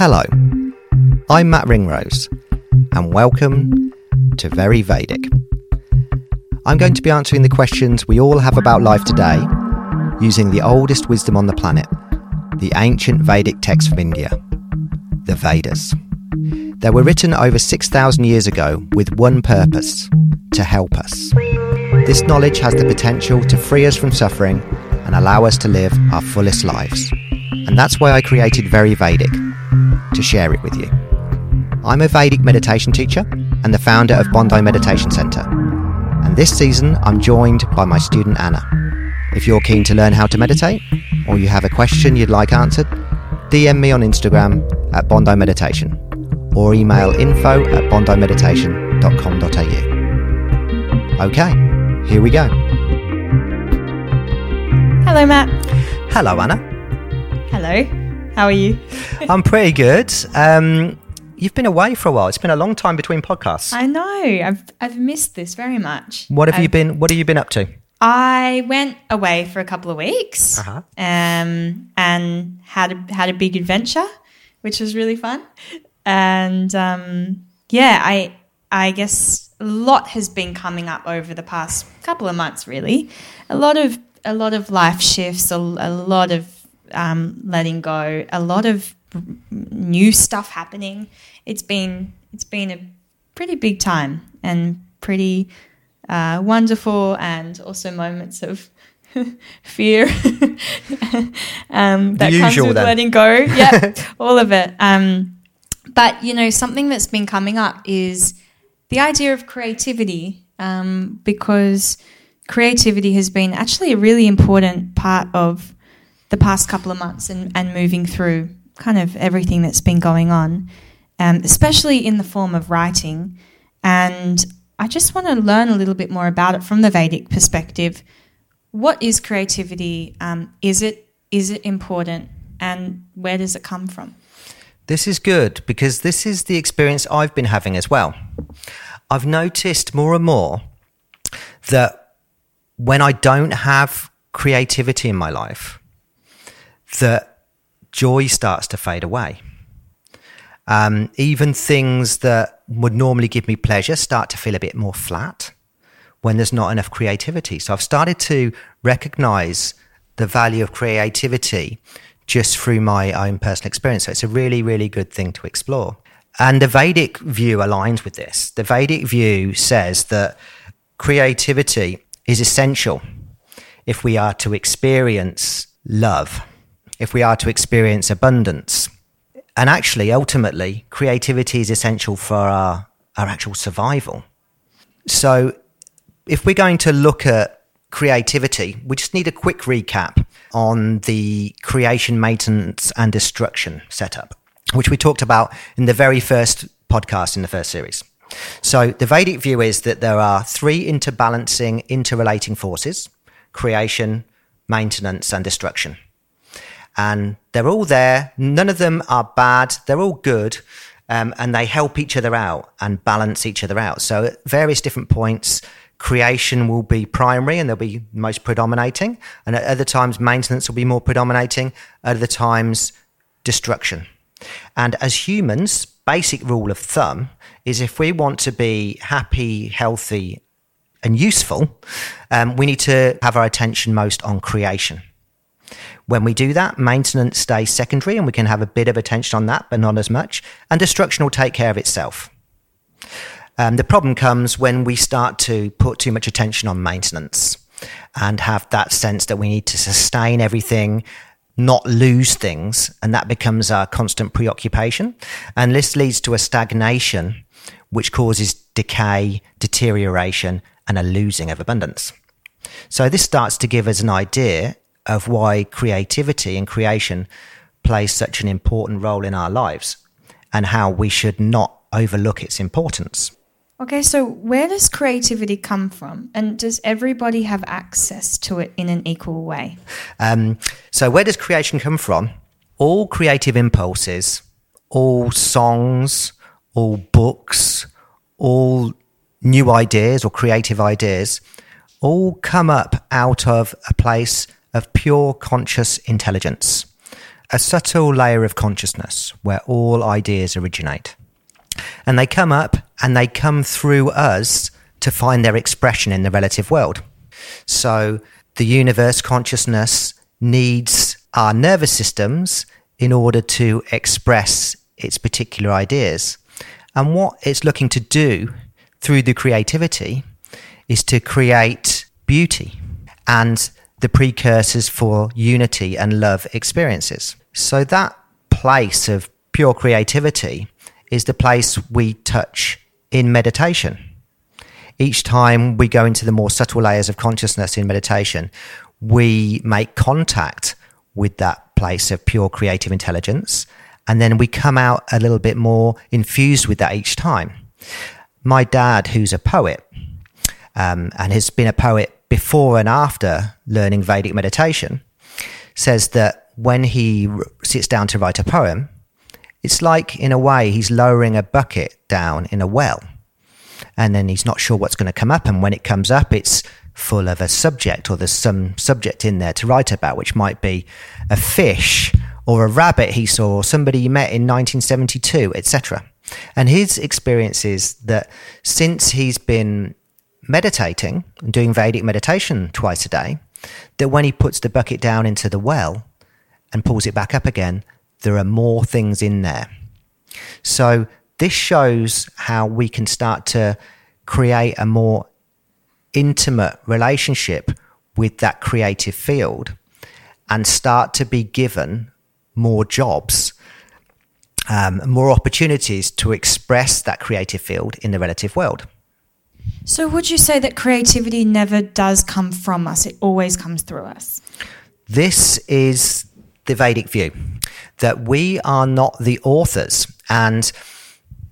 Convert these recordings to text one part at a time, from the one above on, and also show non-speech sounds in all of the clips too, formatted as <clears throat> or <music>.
Hello, I'm Matt Ringrose, and welcome to Very Vedic. I'm going to be answering the questions we all have about life today using the oldest wisdom on the planet, the ancient Vedic texts from India, the Vedas. They were written over 6,000 years ago with one purpose to help us. This knowledge has the potential to free us from suffering and allow us to live our fullest lives. And that's why I created Very Vedic, to share it with you. I'm a Vedic meditation teacher and the founder of Bondi Meditation Centre. And this season, I'm joined by my student Anna. If you're keen to learn how to meditate, or you have a question you'd like answered, DM me on Instagram at Bondi Meditation, or email info at bondimeditation.com.au. Okay, here we go. Hello, Matt. Hello, Anna. Hello. How are you? <laughs> I'm pretty good. Um, you've been away for a while. It's been a long time between podcasts. I know. I've I've missed this very much. What have you I've- been? What have you been up to? I went away for a couple of weeks, Uh-huh. um, and had a, had a big adventure, which was really fun. And um, yeah, I I guess a lot has been coming up over the past couple of months. Really, a lot of a lot of life shifts, a, a lot of um, letting go, a lot of new stuff happening. It's been it's been a pretty big time and pretty uh, wonderful, and also moments of <laughs> fear <laughs> um, that comes usual with then. letting go. <laughs> Yeah, all of it. Um, but you know, something that's been coming up is the idea of creativity, um, because creativity has been actually a really important part of the past couple of months and, and moving through kind of everything that's been going on, um, especially in the form of writing. And I just want to learn a little bit more about it from the Vedic perspective. What is creativity? Um, is it is it important, and where does it come from? This is good because this is the experience I've been having as well. I've noticed more and more that when I don't have creativity in my life, that joy starts to fade away. Um, even things that would normally give me pleasure start to feel a bit more flat when there's not enough creativity. So I've started to recognize the value of creativity just through my own personal experience. So it's a really, really good thing to explore. And the Vedic view aligns with this. The Vedic view says that creativity is essential if we are to experience love, if we are to experience abundance. And actually, ultimately, creativity is essential for our, our actual survival. So, if we're going to look at creativity, we just need a quick recap on the creation, maintenance, and destruction setup, which we talked about in the very first podcast in the first series. So, the Vedic view is that there are three interbalancing, interrelating forces creation, maintenance, and destruction. And they're all there. None of them are bad. They're all good. Um, and they help each other out and balance each other out. So at various different points, creation will be primary and they'll be most predominating. And at other times, maintenance will be more predominating. At other times, destruction. And as humans, basic rule of thumb is if we want to be happy, healthy, and useful, um, we need to have our attention most on creation. When we do that, maintenance stays secondary and we can have a bit of attention on that, but not as much. And destruction will take care of itself. Um, the problem comes when we start to put too much attention on maintenance and have that sense that we need to sustain everything, not lose things. And that becomes our constant preoccupation. And this leads to a stagnation, which causes decay, deterioration, and a losing of abundance. So this starts to give us an idea of why creativity and creation plays such an important role in our lives and how we should not overlook its importance. Okay, so where does creativity come from? And does everybody have access to it in an equal way? Um, so, where does creation come from? All creative impulses, all songs, all books, all new ideas or creative ideas, all come up out of a place of pure conscious intelligence. a subtle layer of consciousness where all ideas originate. And they come up and they come through us to find their expression in the relative world. So the universe consciousness needs our nervous systems in order to express its particular ideas. And what it's looking to do through the creativity is to create beauty and the precursors for unity and love experiences. So that place of pure creativity is the place we touch in meditation. Each time we go into the more subtle layers of consciousness in meditation, we make contact with that place of pure creative intelligence. And then we come out a little bit more infused with that each time. My dad, who's a poet, um, and has been a poet before and after learning Vedic meditation, says that when he sits down to write a poem, it's like, in a way, he's lowering a bucket down in a well. And then he's not sure what's going to come up. And when it comes up, it's full of a subject, or there's some subject in there to write about, which might be a fish or a rabbit he saw, or somebody he met in 1972, etc. And his experience is that since he's been meditating doing Vedic meditation twice a day, that when he puts the bucket down into the well and pulls it back up again, there are more things in there. So this shows how we can start to create a more intimate relationship with that creative field and start to be given more jobs, um, more opportunities to express that creative field in the relative world. So, would you say that creativity never does come from us? It always comes through us. This is the Vedic view that we are not the authors and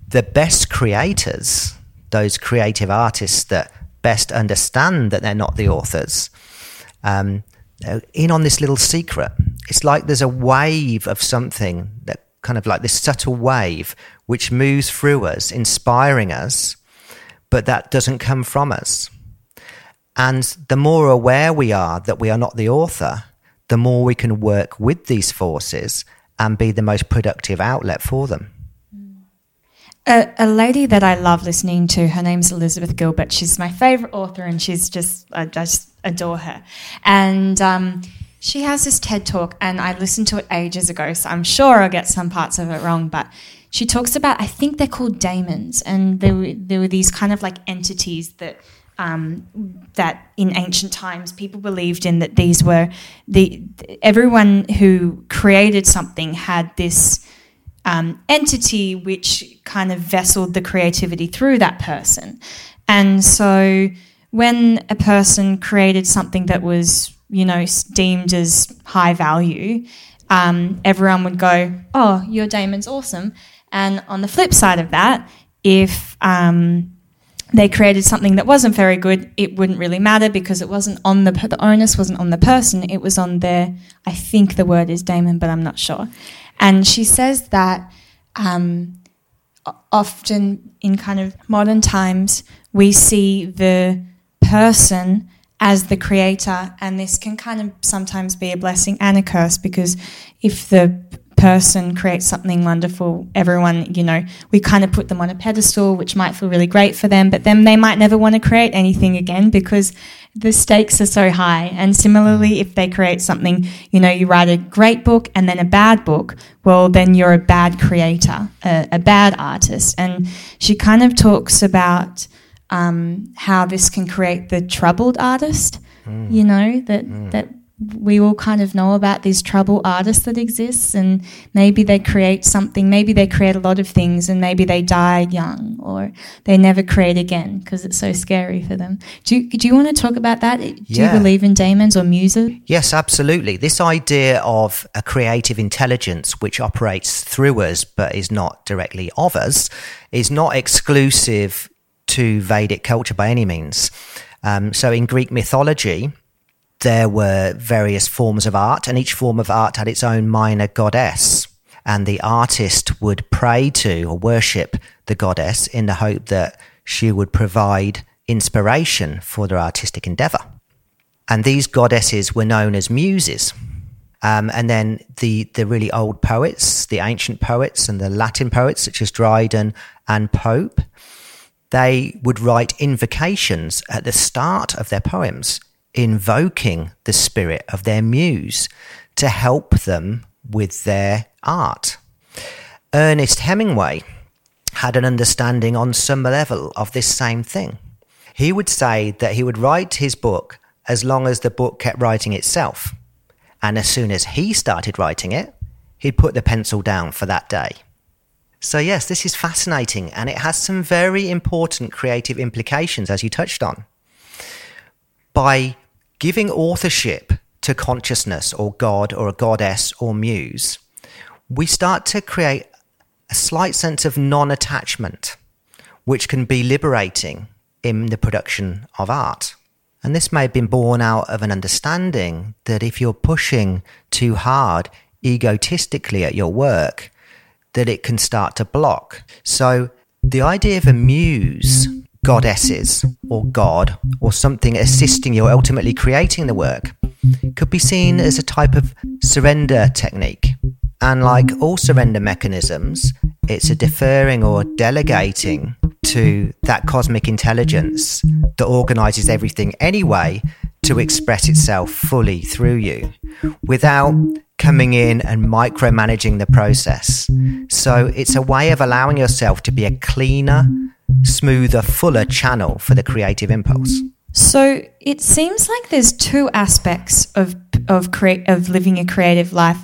the best creators, those creative artists that best understand that they're not the authors, um, in on this little secret. It's like there's a wave of something that kind of like this subtle wave which moves through us, inspiring us, but that doesn't come from us. And the more aware we are that we are not the author, the more we can work with these forces and be the most productive outlet for them. A, a, lady that I love listening to, her name's Elizabeth Gilbert. She's my favorite author, and she's just, I just adore her. And um, she has this TED talk, and I listened to it ages ago, so I'm sure I'll get some parts of it wrong. But she talks about, I think they're called daemons, and there were, there were these kind of like entities that um, that in ancient times people believed in that these were the everyone who created something had this um, entity which kind of vesseled the creativity through that person, and so when a person created something that was you know deemed as high value, um, everyone would go, "Oh, your daemon's awesome," and on the flip side of that, if um, they created something that wasn't very good, it wouldn't really matter because it wasn't on the the onus wasn't on the person, it was on their. I think the word is daemon, but I'm not sure. And she says that um, often in kind of modern times we see the person as the creator, and this can kind of sometimes be a blessing and a curse because if the person creates something wonderful, everyone, you know, we kind of put them on a pedestal, which might feel really great for them, but then they might never want to create anything again because the stakes are so high. And similarly, if they create something, you know, you write a great book and then a bad book, well, then you're a bad creator, a, a bad artist. And she kind of talks about um, how this can create the troubled artist. Mm. You know that mm. that we all kind of know about these trouble artists that exist and maybe they create something maybe they create a lot of things and maybe they die young or they never create again because it's so scary for them. Do you, do you want to talk about that? Do yeah. you believe in daemons or muses yes absolutely. This idea of a creative intelligence which operates through us but is not directly of us is not exclusive to vedic culture by any means. Um, so in greek mythology there were various forms of art, and each form of art had its own minor goddess. And the artist would pray to or worship the goddess in the hope that she would provide inspiration for their artistic endeavor. And these goddesses were known as muses. Um, and then the, the really old poets, the ancient poets and the Latin poets, such as Dryden and Pope, they would write invocations at the start of their poems, invoking the spirit of their muse to help them with their art. Ernest Hemingway had an understanding on some level of this same thing. He would say that he would write his book as long as the book kept writing itself. And as soon as he started writing it, he'd put the pencil down for that day. So, yes, this is fascinating and it has some very important creative implications, as you touched on. By giving authorship to consciousness or God or a goddess or muse, we start to create a slight sense of non attachment, which can be liberating in the production of art. And this may have been born out of an understanding that if you're pushing too hard egotistically at your work, that it can start to block. So the idea of a muse, goddesses, or God, or something assisting you or ultimately creating the work, could be seen as a type of surrender technique. And like all surrender mechanisms, it's a deferring or delegating to that cosmic intelligence that organizes everything anyway to express itself fully through you without coming in and micromanaging the process. So it's a way of allowing yourself to be a cleaner, smoother, fuller channel for the creative impulse. So it seems like there's two aspects of of create of living a creative life.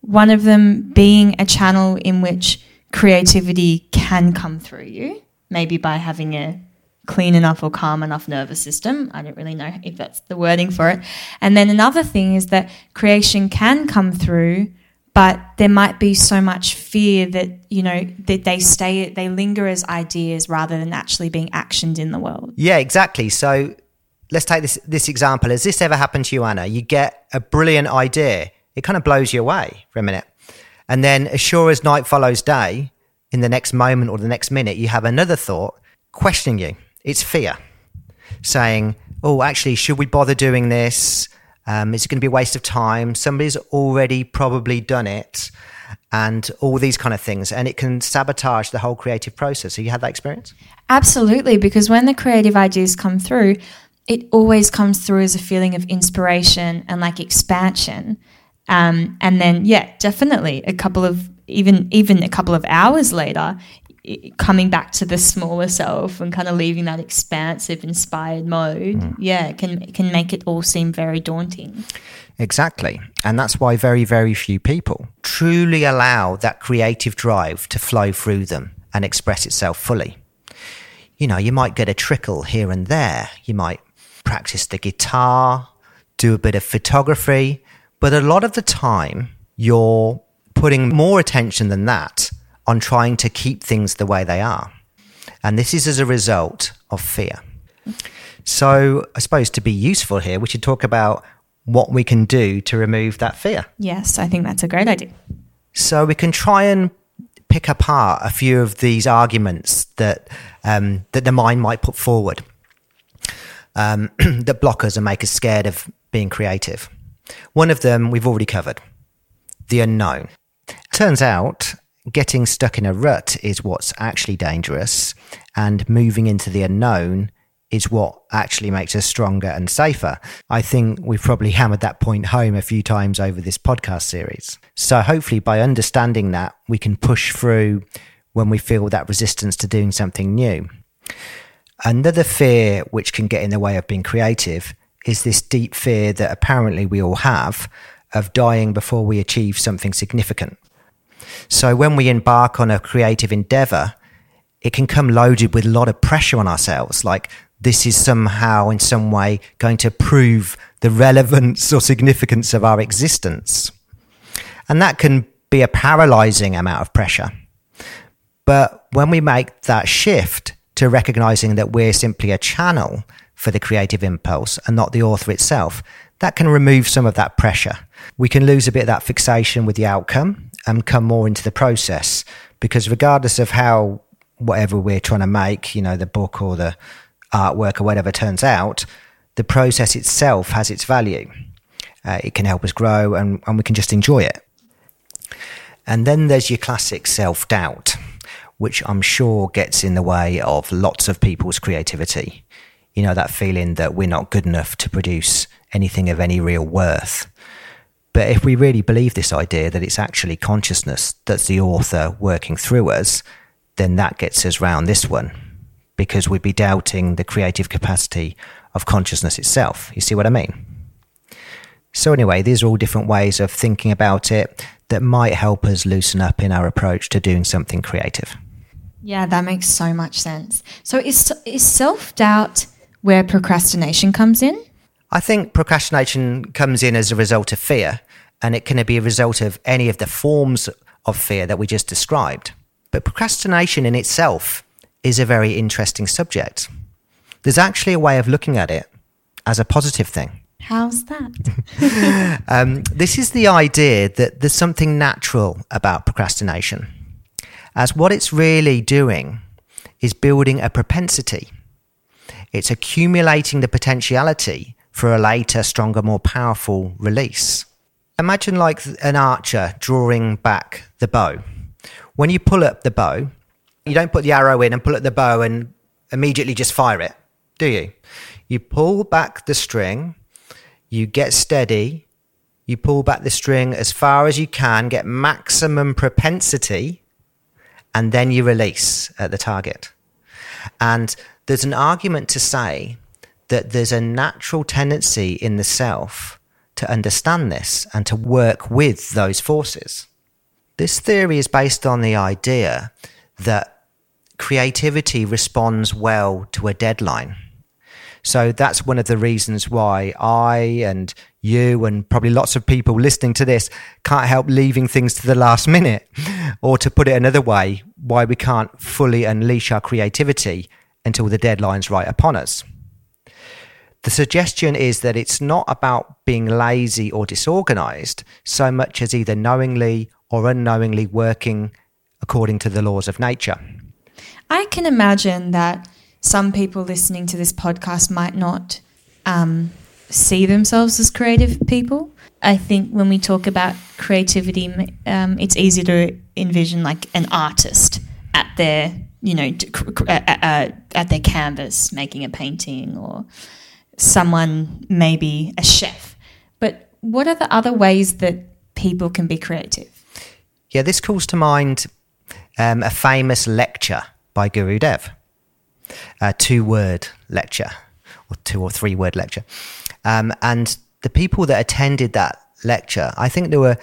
One of them being a channel in which creativity can come through you, maybe by having a clean enough or calm enough nervous system. I don't really know if that's the wording for it. And then another thing is that creation can come through, but there might be so much fear that, you know, that they stay, they linger as ideas rather than actually being actioned in the world. Yeah, exactly. So let's take this, this example. Has this ever happened to you, Anna? You get a brilliant idea, it kind of blows you away for a minute. And then, as sure as night follows day, in the next moment or the next minute, you have another thought questioning you. It's fear saying, oh, actually, should we bother doing this? Um, is it going to be a waste of time? Somebody's already probably done it, and all these kind of things. And it can sabotage the whole creative process. Have you had that experience? Absolutely, because when the creative ideas come through, it always comes through as a feeling of inspiration and like expansion. Um, and then, yeah, definitely a couple of even even a couple of hours later, coming back to the smaller self and kind of leaving that expansive, inspired mode, mm. yeah, can can make it all seem very daunting. Exactly. And that's why very, very few people truly allow that creative drive to flow through them and express itself fully. You know, you might get a trickle here and there. You might practice the guitar, do a bit of photography, but a lot of the time you're putting more attention than that on trying to keep things the way they are. And this is as a result of fear. So, I suppose to be useful here, we should talk about what we can do to remove that fear. Yes, I think that's a great idea. So, we can try and pick apart a few of these arguments that, um, that the mind might put forward um, <clears throat> that block us and make us scared of being creative. One of them we've already covered the unknown. Turns out getting stuck in a rut is what's actually dangerous, and moving into the unknown is what actually makes us stronger and safer. I think we've probably <laughs> hammered that point home a few times over this podcast series. So, hopefully, by understanding that, we can push through when we feel that resistance to doing something new. Another fear which can get in the way of being creative is this deep fear that apparently we all have of dying before we achieve something significant. So when we embark on a creative endeavor, it can come loaded with a lot of pressure on ourselves. Like this is somehow in some way going to prove the relevance or significance of our existence. And that can be a paralyzing amount of pressure. But when we make that shift to recognizing that we're simply a channel for the creative impulse and not the author itself, that can remove some of that pressure. We can lose a bit of that fixation with the outcome and come more into the process because regardless of how whatever we're trying to make, you know, the book or the artwork or whatever turns out, the process itself has its value. Uh, it can help us grow and, and we can just enjoy it. And then there's your classic self doubt, which I'm sure gets in the way of lots of people's creativity. You know, that feeling that we're not good enough to produce anything of any real worth. But if we really believe this idea that it's actually consciousness that's the author working through us, then that gets us round this one because we'd be doubting the creative capacity of consciousness itself. You see what I mean? So, anyway, these are all different ways of thinking about it that might help us loosen up in our approach to doing something creative. Yeah, that makes so much sense. So, is, is self doubt where procrastination comes in? I think procrastination comes in as a result of fear, and it can be a result of any of the forms of fear that we just described. But procrastination in itself is a very interesting subject. There's actually a way of looking at it as a positive thing. How's that? <laughs> um, this is the idea that there's something natural about procrastination, as what it's really doing is building a propensity. It's accumulating the potentiality for a later, stronger, more powerful release. Imagine like an archer drawing back the bow. When you pull up the bow, you don't put the arrow in and pull up the bow and immediately just fire it, do you? You pull back the string, you get steady, you pull back the string as far as you can, get maximum propensity, and then you release at the target. And there's an argument to say that there's a natural tendency in the self to understand this and to work with those forces. This theory is based on the idea that creativity responds well to a deadline. So that's one of the reasons why I and you and probably lots of people listening to this can't help leaving things to the last minute. Or to put it another way, why we can't fully unleash our creativity until the deadline's right upon us. The suggestion is that it's not about being lazy or disorganized so much as either knowingly or unknowingly working according to the laws of nature. I can imagine that some people listening to this podcast might not um, see themselves as creative people. I think when we talk about creativity, um, it's easy to envision like an artist at their, you know, at their canvas making a painting or someone maybe a chef. But what are the other ways that people can be creative? Yeah, this calls to mind um, a famous lecture by Guru Dev, a two word lecture, or two or three word lecture. Um, and the people that attended that lecture, I think there were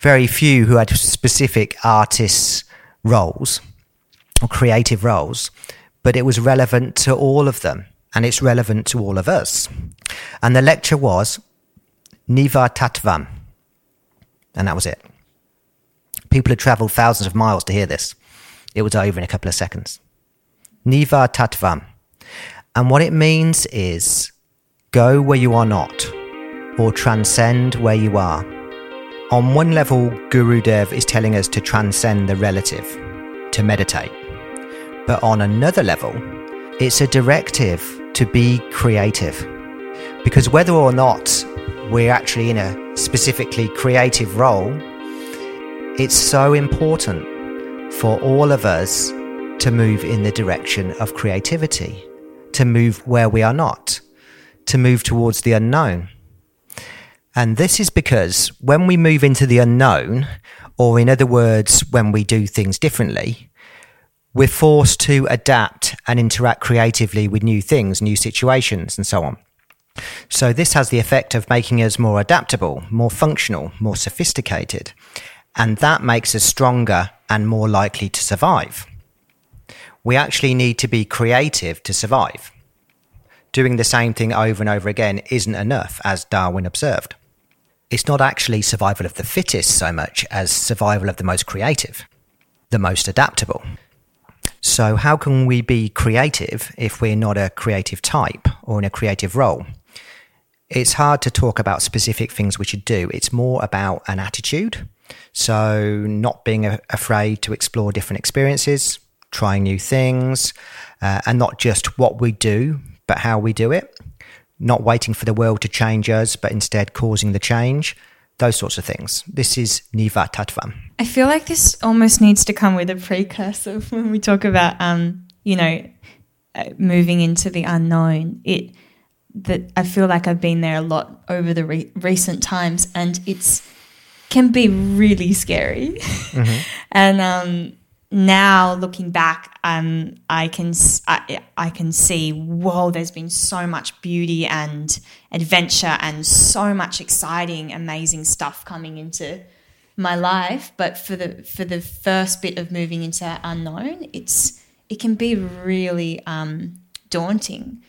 very few who had specific artists' roles or creative roles, but it was relevant to all of them and it's relevant to all of us. And the lecture was Nivartadhvam. And that was it. People had traveled thousands of miles to hear this. It was over in a couple of seconds. Nivartadhvam. And what it means is go where you are not, or transcend where you are. On one level, Guru Dev is telling us to transcend the relative, to meditate. But on another level, it's a directive to be creative. Because whether or not we're actually in a specifically creative role, it's so important for all of us to move in the direction of creativity, to move where we are not, to move towards the unknown. And this is because when we move into the unknown, or in other words, when we do things differently, we're forced to adapt and interact creatively with new things, new situations, and so on. So, this has the effect of making us more adaptable, more functional, more sophisticated, and that makes us stronger and more likely to survive. We actually need to be creative to survive. Doing the same thing over and over again isn't enough, as Darwin observed. It's not actually survival of the fittest so much as survival of the most creative, the most adaptable. So, how can we be creative if we're not a creative type or in a creative role? It's hard to talk about specific things we should do. It's more about an attitude. So, not being a- afraid to explore different experiences, trying new things, uh, and not just what we do, but how we do it. not waiting for the world to change us, but instead causing the change, those sorts of things. This is Nivartadhvam. I feel like this almost needs to come with a precursor <laughs> when we talk about, um, you know, uh, moving into the unknown. It that I feel like I've been there a lot over the re- recent times, and it's can be really scary. Mm-hmm. <laughs> and um, now looking back, um, I can I, I can see whoa, there's been so much beauty and adventure and so much exciting, amazing stuff coming into my life. But for the for the first bit of moving into unknown, it's it can be really um, daunting.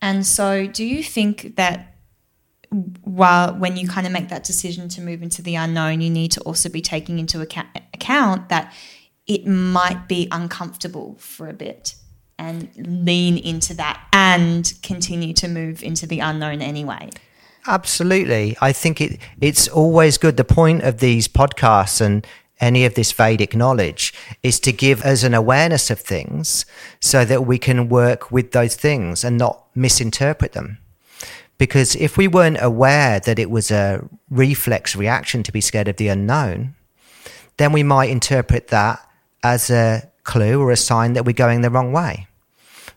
And so, do you think that while when you kind of make that decision to move into the unknown, you need to also be taking into account, account that it might be uncomfortable for a bit and lean into that and continue to move into the unknown anyway. Absolutely. I think it it's always good. The point of these podcasts and any of this Vedic knowledge is to give us an awareness of things so that we can work with those things and not misinterpret them. Because if we weren't aware that it was a reflex reaction to be scared of the unknown, then we might interpret that as a clue or a sign that we're going the wrong way.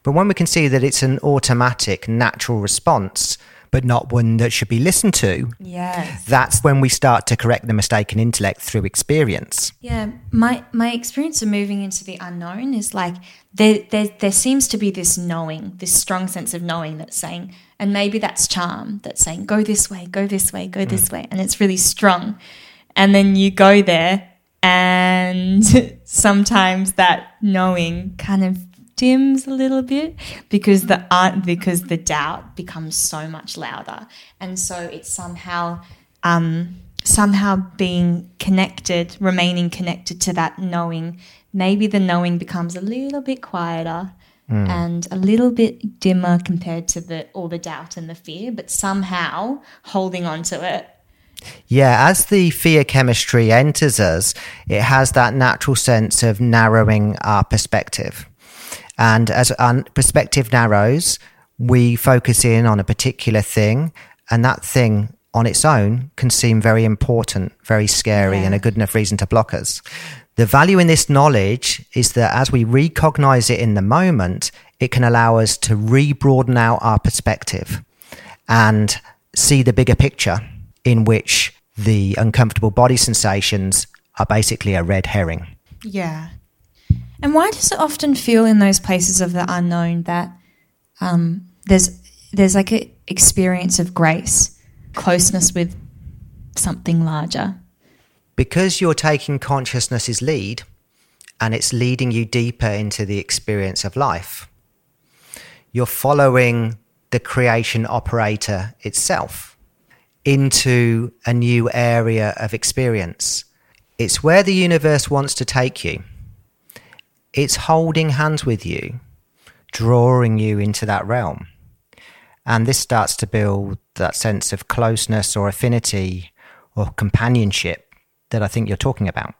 But when we can see that it's an automatic, natural response, but not one that should be listened to, yes. that's when we start to correct the mistaken intellect through experience. Yeah, my my experience of moving into the unknown is like there, there there seems to be this knowing, this strong sense of knowing that's saying, and maybe that's charm that's saying, go this way, go this way, go mm. this way, and it's really strong. And then you go there and <laughs> sometimes that knowing kind of dims a little bit because the uh, because the doubt becomes so much louder. And so it's somehow um, somehow being connected remaining connected to that knowing. Maybe the knowing becomes a little bit quieter mm. and a little bit dimmer compared to the all the doubt and the fear but somehow holding on to it yeah, as the fear chemistry enters us, it has that natural sense of narrowing our perspective. And as our perspective narrows, we focus in on a particular thing, and that thing on its own can seem very important, very scary, yeah. and a good enough reason to block us. The value in this knowledge is that as we recognize it in the moment, it can allow us to re broaden out our perspective and see the bigger picture in which the uncomfortable body sensations are basically a red herring. Yeah. And why does it often feel in those places of the unknown that um, there's there's like an experience of grace, closeness with something larger? Because you're taking consciousness's lead, and it's leading you deeper into the experience of life. You're following the creation operator itself into a new area of experience. It's where the universe wants to take you. It's holding hands with you, drawing you into that realm. And this starts to build that sense of closeness or affinity or companionship that I think you're talking about.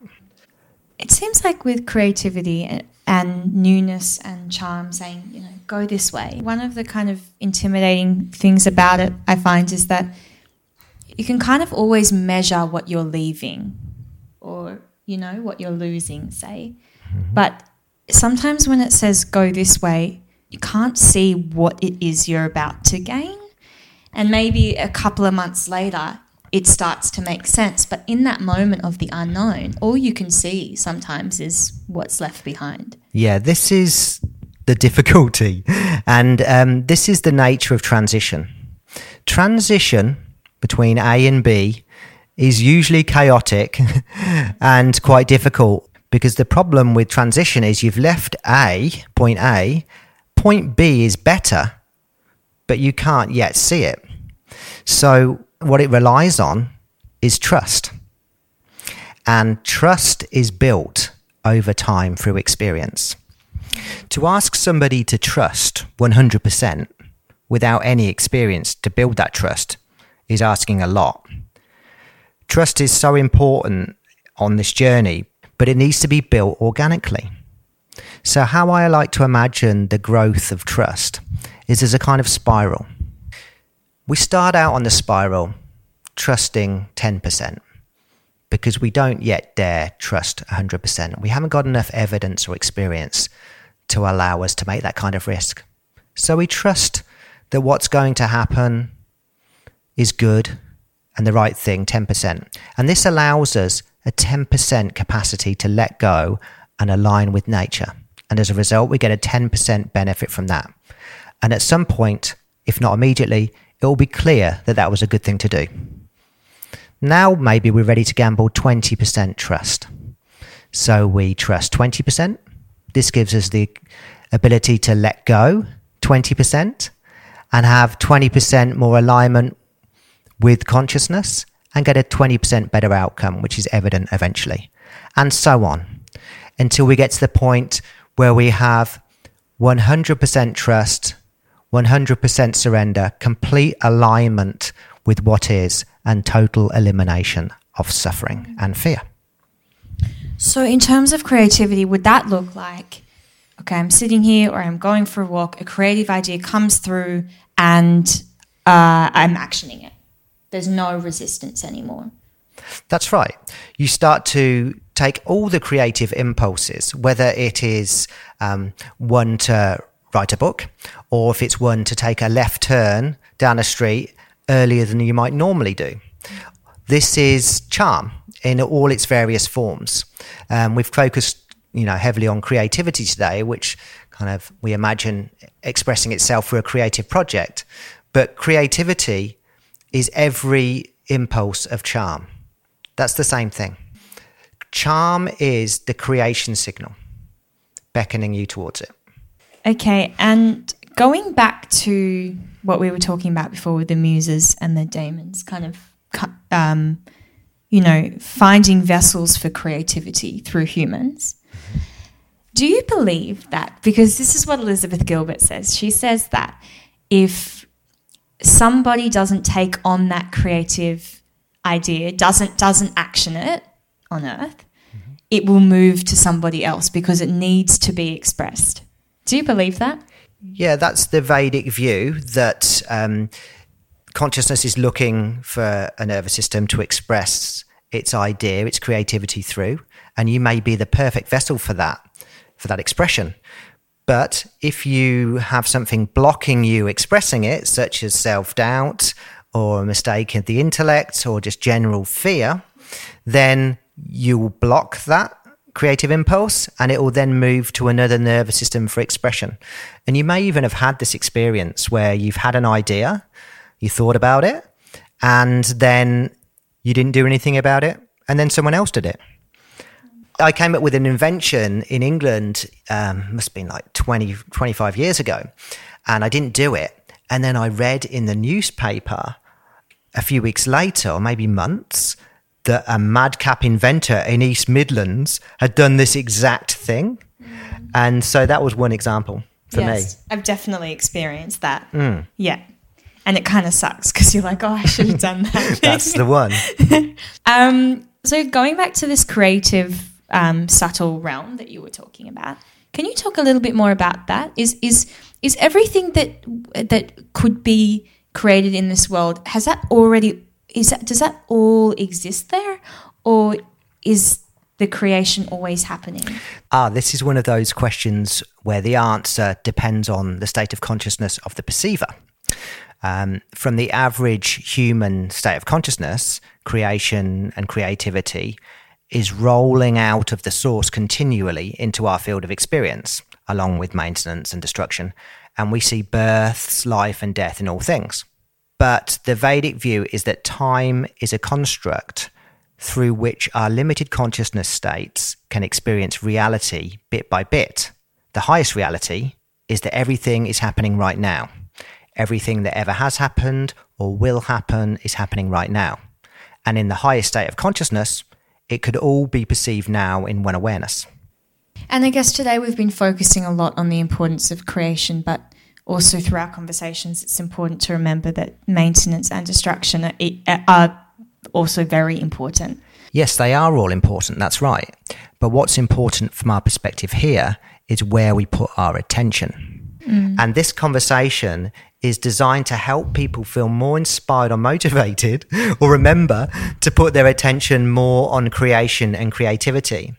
It seems like with creativity and newness and charm, saying, you know, go this way. One of the kind of intimidating things about it, I find, is that you can kind of always measure what you're leaving or, you know, what you're losing, say. Mm-hmm. But sometimes when it says go this way, you can't see what it is you're about to gain. And maybe a couple of months later, it starts to make sense. But in that moment of the unknown, all you can see sometimes is what's left behind. Yeah, this is the difficulty. <laughs> And um, this is the nature of transition. Transition between A and B is usually chaotic <laughs> and quite difficult because the problem with transition is you've left A, point A, point B is better, but you can't yet see it. So, what it relies on is trust. And trust is built over time through experience. To ask somebody to trust 100% without any experience to build that trust is asking a lot. Trust is so important on this journey, but it needs to be built organically. So, how I like to imagine the growth of trust is as a kind of spiral. We start out on the spiral trusting 10% because we don't yet dare trust 100%. We haven't got enough evidence or experience to allow us to make that kind of risk. So we trust that what's going to happen is good and the right thing, 10%. And this allows us a 10% capacity to let go and align with nature. And as a result, we get a 10% benefit from that. And at some point, if not immediately, it will be clear that that was a good thing to do. Now, maybe we're ready to gamble 20% trust. So we trust 20%. This gives us the ability to let go 20% and have 20% more alignment with consciousness and get a 20% better outcome, which is evident eventually. And so on until we get to the point where we have 100% trust, 100% surrender, complete alignment with what is, and total elimination of suffering and fear. So, in terms of creativity, would that look like, okay, I'm sitting here or I'm going for a walk, a creative idea comes through, and uh, I'm actioning it? There's no resistance anymore. That's right. You start to take all the creative impulses, whether it is um, one to write a book, or if it's one to take a left turn down a street earlier than you might normally do. This is charm in all its various forms. Um, we've focused, you know, heavily on creativity today, which kind of we imagine expressing itself through a creative project. But creativity is every impulse of charm. That's the same thing. Charm is the creation signal beckoning you towards it. Okay, and going back to what we were talking about before with the muses and the daemons, kind of, um, you know, finding vessels for creativity through humans. Do you believe that? Because this is what Elizabeth Gilbert says. She says that if somebody doesn't take on that creative idea, doesn't doesn't action it on Earth, mm-hmm. it will move to somebody else because it needs to be expressed. Do you believe that? Yeah, that's the Vedic view that um, consciousness is looking for a nervous system to express its idea, its creativity through, and you may be the perfect vessel for that, for that expression. But if you have something blocking you expressing it, such as self doubt or a mistake in the intellect or just general fear, then you will block that creative impulse and it will then move to another nervous system for expression. And you may even have had this experience where you've had an idea, you thought about it, and then you didn't do anything about it, and then someone else did it. I came up with an invention in England, um, must have been like 20, 25 years ago, and I didn't do it. And then I read in the newspaper a few weeks later, or maybe months, that a madcap inventor in East Midlands had done this exact thing. Mm. And so that was one example for yes, me. I've definitely experienced that. Mm. Yeah. And it kind of sucks because you're like, oh, I should have done that. <laughs> That's the one. <laughs> um, so going back to this creative, um, subtle realm that you were talking about, can you talk a little bit more about that? Is is is everything that that could be created in this world has that already is that does that all exist there, or is the creation always happening? Ah, this is one of those questions where the answer depends on the state of consciousness of the perceiver. Um, from the average human state of consciousness, creation and creativity is rolling out of the source continually into our field of experience, along with maintenance and destruction. And we see births, life, and death in all things. But the Vedic view is that time is a construct through which our limited consciousness states can experience reality bit by bit. The highest reality is that everything is happening right now. Everything that ever has happened or will happen is happening right now. And in the highest state of consciousness, it could all be perceived now in one awareness. And I guess today we've been focusing a lot on the importance of creation, but also through our conversations, it's important to remember that maintenance and destruction are, are also very important. Yes, they are all important, that's right. But what's important from our perspective here is where we put our attention. Mm. And this conversation is designed to help people feel more inspired or motivated <laughs> or remember to put their attention more on creation and creativity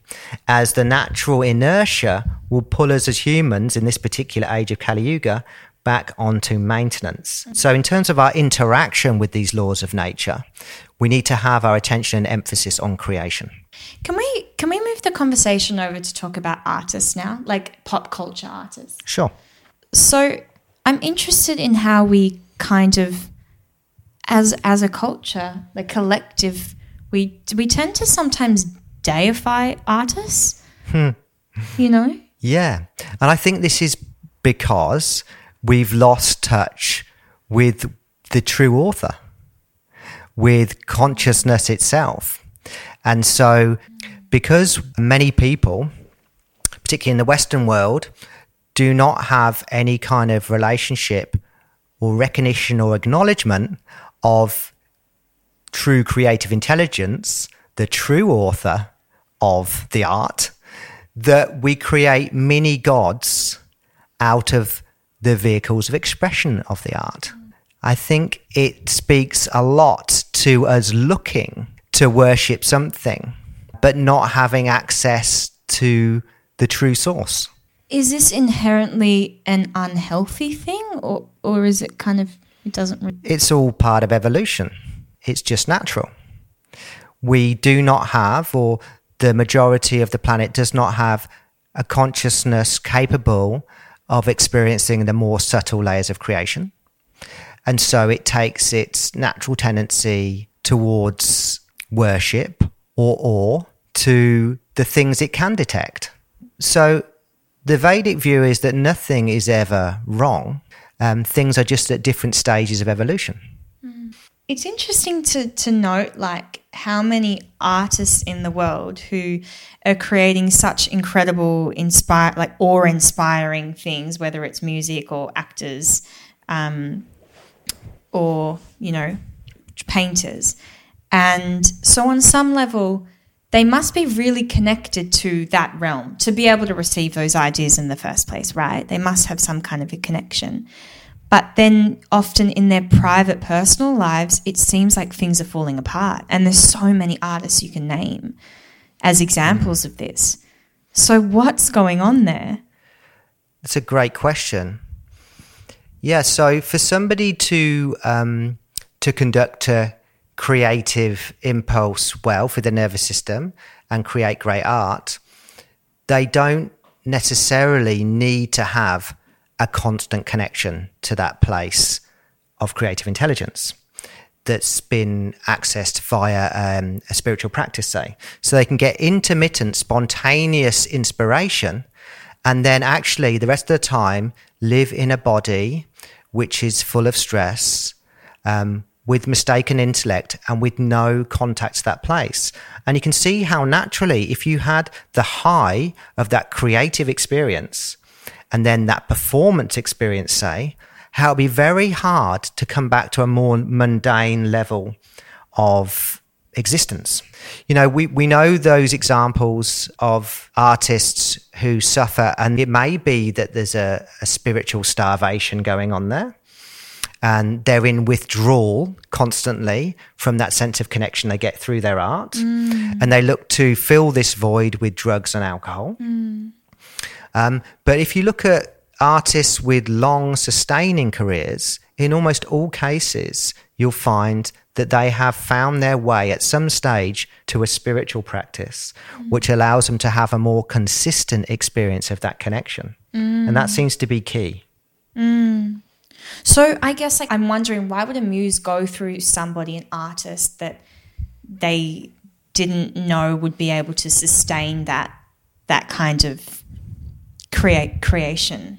as the natural inertia will pull us as humans in this particular age of Kali Yuga back onto maintenance. So in terms of our interaction with these laws of nature, we need to have our attention and emphasis on creation. Can we can we move the conversation over to talk about artists now, like pop culture artists? Sure. So I'm interested in how we kind of, as as a culture, the collective, we we tend to sometimes deify artists. Hmm. You know. Yeah. And I think this is because we've lost touch with the true author, with consciousness itself. And so, because many people, particularly in the Western world, do not have any kind of relationship or recognition or acknowledgement of true creative intelligence, the true author of the art, that we create mini gods out of the vehicles of expression of the art. I think it speaks a lot to us looking to worship something, but not having access to the true source. Is this inherently an unhealthy thing, or or is it kind of it doesn't? It's all part of evolution, it's just natural. We do not have, or the majority of the planet does not have, a consciousness capable of experiencing the more subtle layers of creation. And so it takes its natural tendency towards worship or awe to the things it can detect. So the Vedic view is that nothing is ever wrong. Um, things are just at different stages of evolution. It's interesting to to note like how many artists in the world who are creating such incredible, inspire like awe-inspiring things, whether it's music or actors, um, or you know, painters, and so on some level. They must be really connected to that realm to be able to receive those ideas in the first place, right? They must have some kind of a connection. But then often in their private personal lives, it seems like things are falling apart. And there's so many artists you can name as examples of this. So what's going on there? That's a great question. Yeah, so for somebody to um, to conduct a creative impulse well for the nervous system and create great art, they don't necessarily need to have a constant connection to that place of creative intelligence that's been accessed via um, a spiritual practice, say. So they can get intermittent, spontaneous inspiration and then actually the rest of the time live in a body which is full of stress, um, with mistaken intellect and with no contact to that place. And you can see how naturally, if you had the high of that creative experience and then that performance experience, say, how it'd be very hard to come back to a more mundane level of existence. You know, we, we know those examples of artists who suffer, and it may be that there's a, a spiritual starvation going on there and they're in withdrawal constantly from that sense of connection they get through their art. Mm. And they look to fill this void with drugs and alcohol. Mm. Um, but if you look at artists with long sustaining careers, in almost all cases, you'll find that they have found their way at some stage to a spiritual practice, mm. which allows them to have a more consistent experience of that connection. And that seems to be key. So I guess like I'm wondering why would a muse go through somebody, an artist that they didn't know would be able to sustain that that kind of create creation.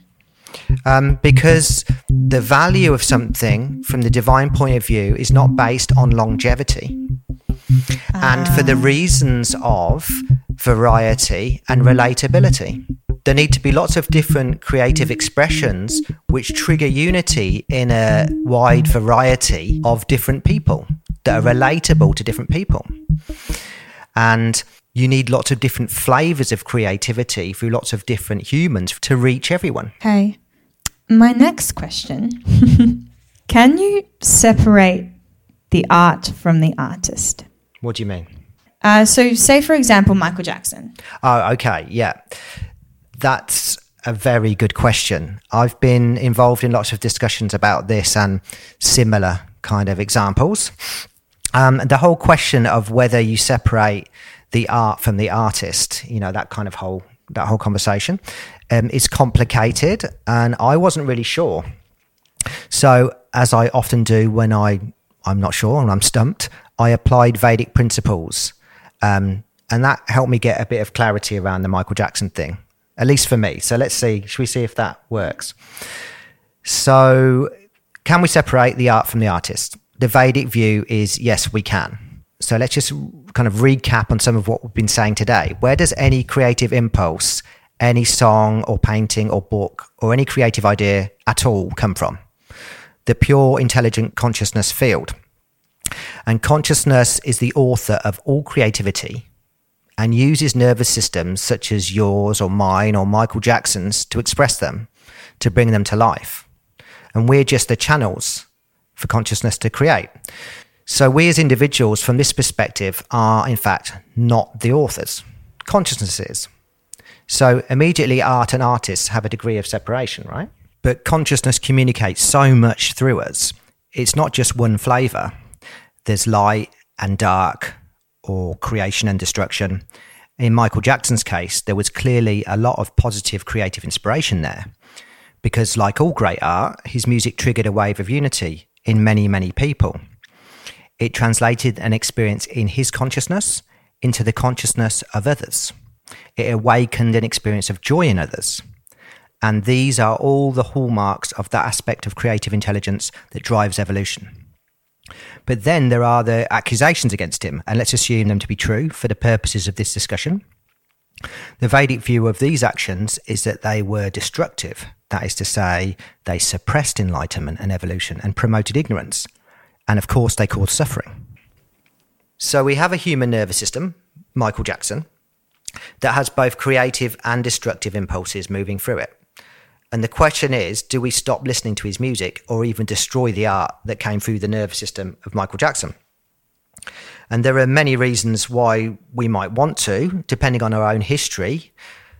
Um, because the value of something from the divine point of view is not based on longevity. And for the reasons of variety and relatability. There need to be lots of different creative expressions which trigger unity in a wide variety of different people that are relatable to different people. And you need lots of different flavors of creativity through lots of different humans to reach everyone. Okay. my next question <laughs> Can you separate the art from the artist? What do you mean? Uh, so, say for example, Michael Jackson. Oh, okay. Yeah. That's a very good question. I've been involved in lots of discussions about this and similar kind of examples. Um, the whole question of whether you separate the art from the artist, you know, that kind of whole that whole conversation um, is complicated, and I wasn't really sure. So, as I often do when I I'm not sure and I'm stumped, I applied Vedic principles, um, and that helped me get a bit of clarity around the Michael Jackson thing, at least for me. So let's see. Should we see if that works? So, can we separate the art from the artist? The Vedic view is yes, we can. So let's just kind of recap on some of what we've been saying today. Where does any creative impulse, any song or painting or book or any creative idea at all come from? The pure intelligent consciousness field. And consciousness is the author of all creativity and uses nervous systems such as yours or mine or Michael Jackson's to express them, to bring them to life. And we're just the channels for consciousness to create. So we as individuals, from this perspective, are in fact not the authors. Consciousness is. So immediately art and artists have a degree of separation, right? But consciousness communicates so much through us. It's not just one flavor. There's light and dark, or creation and destruction. In Michael Jackson's case, there was clearly a lot of positive creative inspiration there. Because, like all great art, his music triggered a wave of unity in many, many people. It translated an experience in his consciousness into the consciousness of others. It awakened an experience of joy in others. And these are all the hallmarks of that aspect of creative intelligence that drives evolution. But then there are the accusations against him, and let's assume them to be true for the purposes of this discussion. The Vedic view of these actions is that they were destructive. That is to say, they suppressed enlightenment and evolution and promoted ignorance. And of course, they caused suffering. So we have a human nervous system, Michael Jackson, that has both creative and destructive impulses moving through it. And the question is do we stop listening to his music or even destroy the art that came through the nervous system of Michael Jackson? And there are many reasons why we might want to, depending on our own history.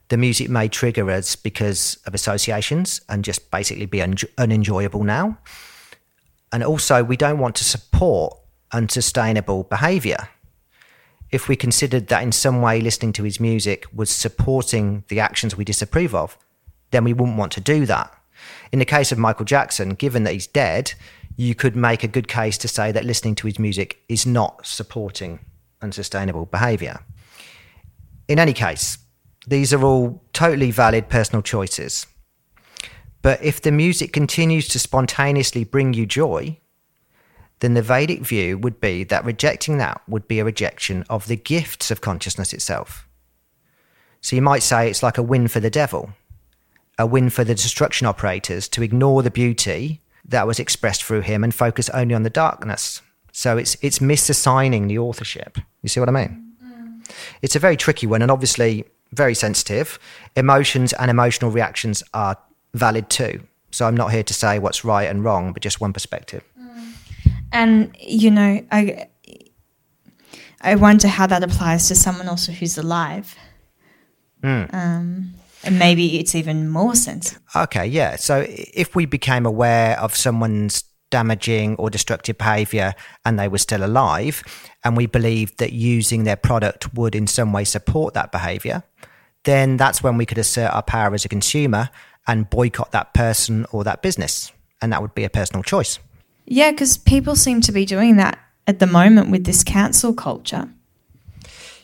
The music may trigger us because of associations and just basically be un- unenjoyable now. And also, we don't want to support unsustainable behavior. If we considered that in some way listening to his music was supporting the actions we disapprove of, then we wouldn't want to do that. In the case of Michael Jackson, given that he's dead, you could make a good case to say that listening to his music is not supporting unsustainable behavior. In any case, these are all totally valid personal choices. But if the music continues to spontaneously bring you joy, then the Vedic view would be that rejecting that would be a rejection of the gifts of consciousness itself. So you might say it's like a win for the devil a win for the destruction operators to ignore the beauty that was expressed through him and focus only on the darkness. So it's it's misassigning the authorship. You see what I mean? Mm. It's a very tricky one and obviously very sensitive. Emotions and emotional reactions are valid too. So I'm not here to say what's right and wrong, but just one perspective. Mm. And you know, I I wonder how that applies to someone also who's alive. Mm. Um, and maybe it's even more sensitive. Okay, yeah. So if we became aware of someone's damaging or destructive behavior and they were still alive, and we believed that using their product would in some way support that behavior, then that's when we could assert our power as a consumer and boycott that person or that business. And that would be a personal choice. Yeah, because people seem to be doing that at the moment with this cancel culture.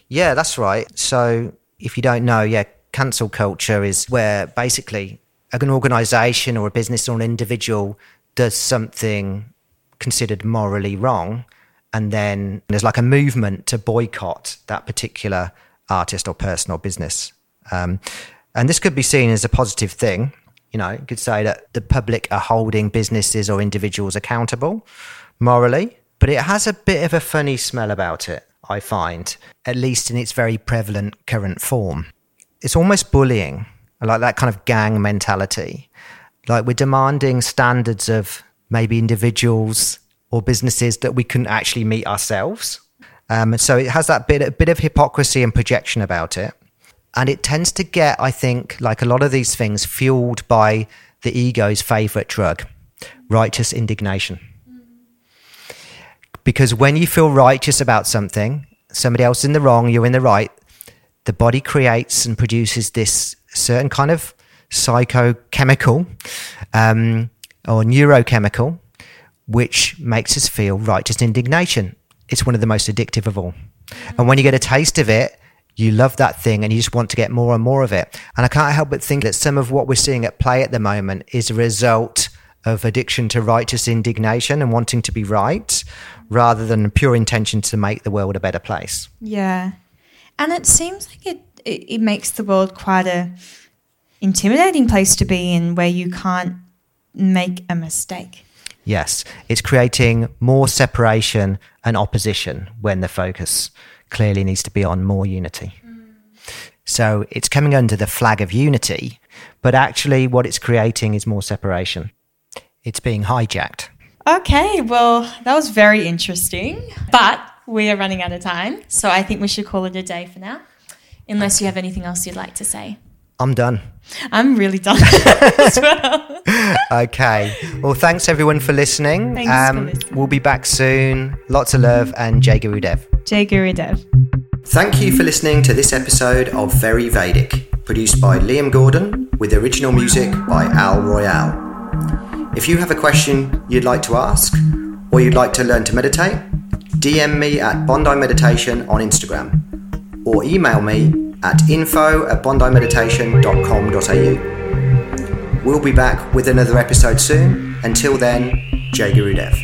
Yeah, that's right. So if you don't know, yeah, cancel culture is where basically an organization or a business or an individual does something considered morally wrong and then there's like a movement to boycott that particular artist or person or business. Um, and this could be seen as a positive thing. You know you could say that the public are holding businesses or individuals accountable morally but it has a bit of a funny smell about it i find at least in its very prevalent current form it's almost bullying, like that kind of gang mentality. Like we're demanding standards of maybe individuals or businesses that we couldn't actually meet ourselves. Um, so it has that bit, a bit of hypocrisy and projection about it. And it tends to get, I think, like a lot of these things, fueled by the ego's favorite drug, righteous indignation. Because when you feel righteous about something, somebody else is in the wrong, you're in the right, the body creates and produces this certain kind of psychochemical um, or neurochemical, which makes us feel righteous indignation. It's one of the most addictive of all. And when you get a taste of it, you love that thing and you just want to get more and more of it. And I can't help but think that some of what we're seeing at play at the moment is a result of addiction to righteous indignation and wanting to be right rather than pure intention to make the world a better place. Yeah. And it seems like it, it, it makes the world quite a intimidating place to be in where you can't make a mistake. Yes, it's creating more separation and opposition when the focus clearly needs to be on more unity. Mm. So it's coming under the flag of unity, but actually, what it's creating is more separation. It's being hijacked. Okay, well, that was very interesting, but we are running out of time. So I think we should call it a day for now, unless you have anything else you'd like to say. I'm done. I'm really done <laughs> as well. Okay. Well, thanks everyone for listening. Thanks for um, listening. We'll be back soon. Lots of love and Jai Guru Dev. Jay Gurudev. Thank you for listening to this episode of Very Vedic, produced by Liam Gordon with original music by Al Royale. If you have a question you'd like to ask or you'd like to learn to meditate, DM me at Bondi Meditation on Instagram or email me at info at bondimeditation.com.au. We'll be back with another episode soon. Until then, Guru Dev.